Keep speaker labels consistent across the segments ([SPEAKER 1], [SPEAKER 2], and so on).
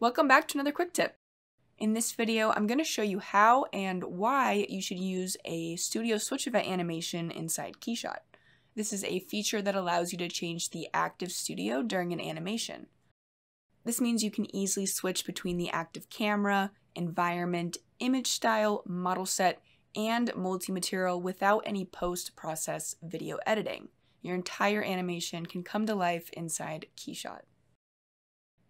[SPEAKER 1] Welcome back to another quick tip. In this video, I'm going to show you how and why you should use a Studio Switch Event animation inside Keyshot. This is a feature that allows you to change the active studio during an animation. This means you can easily switch between the active camera, environment, image style, model set, and multi-material without any post-process video editing. Your entire animation can come to life inside Keyshot.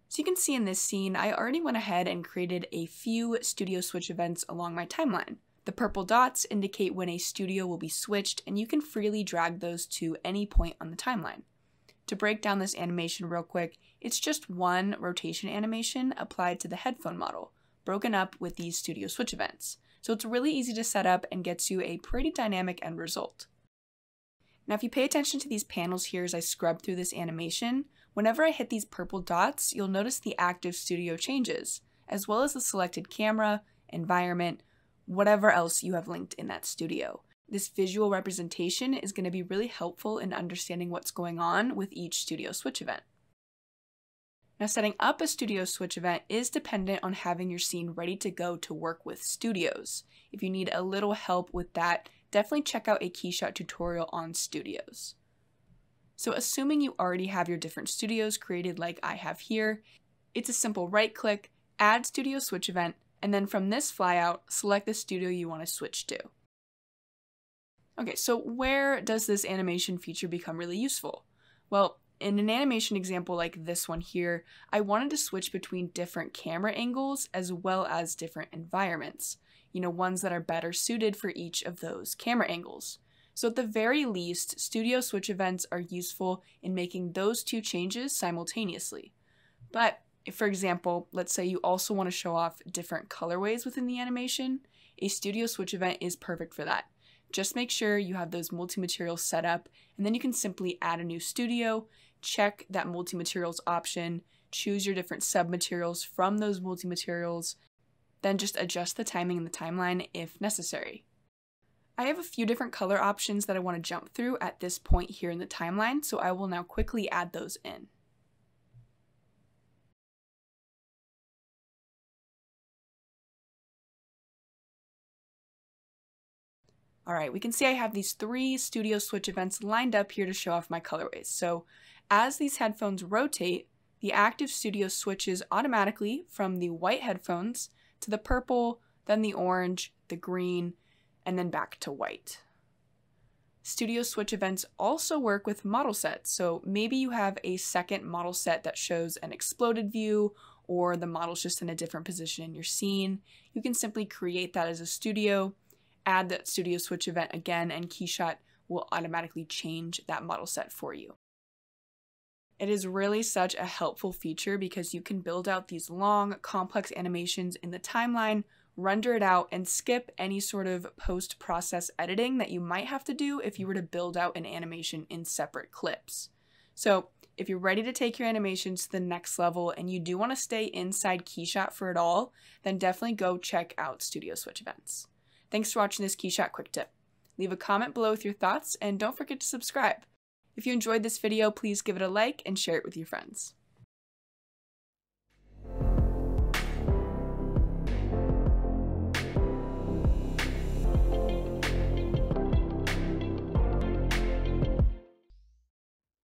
[SPEAKER 1] So you can see in this scene, I already went ahead and created a few studio switch events along my timeline. The purple dots indicate when a studio will be switched, and you can freely drag those to any point on the timeline. To break down this animation real quick, it's just one rotation animation applied to the headphone model, broken up with these studio switch events. So it's really easy to set up and gets you a pretty dynamic end result. Now if you pay attention to these panels here as I scrub through this animation, whenever I hit these purple dots, you'll notice the active studio changes, as well as the selected camera, environment, whatever else you have linked in that studio. This visual representation is going to be really helpful in understanding what's going on with each studio switch event. Now setting up a studio switch event is dependent on having your scene ready to go to work with studios. If you need a little help with that, definitely check out a Keyshot tutorial on studios. So assuming you already have your different studios created like I have here, it's a simple right click, add studio switch event, and then from this flyout, select the studio you want to switch to. Okay, so where does this animation feature become really useful? Well, in an animation example like this one here, I wanted to switch between different camera angles as well as different environments you know, ones that are better suited for each of those camera angles. So at the very least, studio switch events are useful in making those two changes simultaneously. But if, for example, let's say you also want to show off different colorways within the animation, a studio switch event is perfect for that. Just make sure you have those multi-materials set up, and then you can simply add a new studio, check that multi-materials option, choose your different sub-materials from those multi-materials, then just adjust the timing in the timeline if necessary. I have a few different color options that I want to jump through at this point here in the timeline, so I will now quickly add those in. All right, we can see I have these three studio switch events lined up here to show off my colorways. So as these headphones rotate, the active studio switches automatically from the white headphones to the purple, then the orange, the green, and then back to white. Studio Switch events also work with model sets, so maybe you have a second model set that shows an exploded view or the model's just in a different position in your scene. You can simply create that as a studio, add that Studio Switch event again, and Keyshot will automatically change that model set for you. It is really such a helpful feature because you can build out these long, complex animations in the timeline, render it out, and skip any sort of post process editing that you might have to do if you were to build out an animation in separate clips. So, if you're ready to take your animations to the next level and you do want to stay inside Keyshot for it all, then definitely go check out Studio Switch events. Thanks for watching this Keyshot quick tip. Leave a comment below with your thoughts and don't forget to subscribe. If you enjoyed this video, please give it a like and share it with your friends.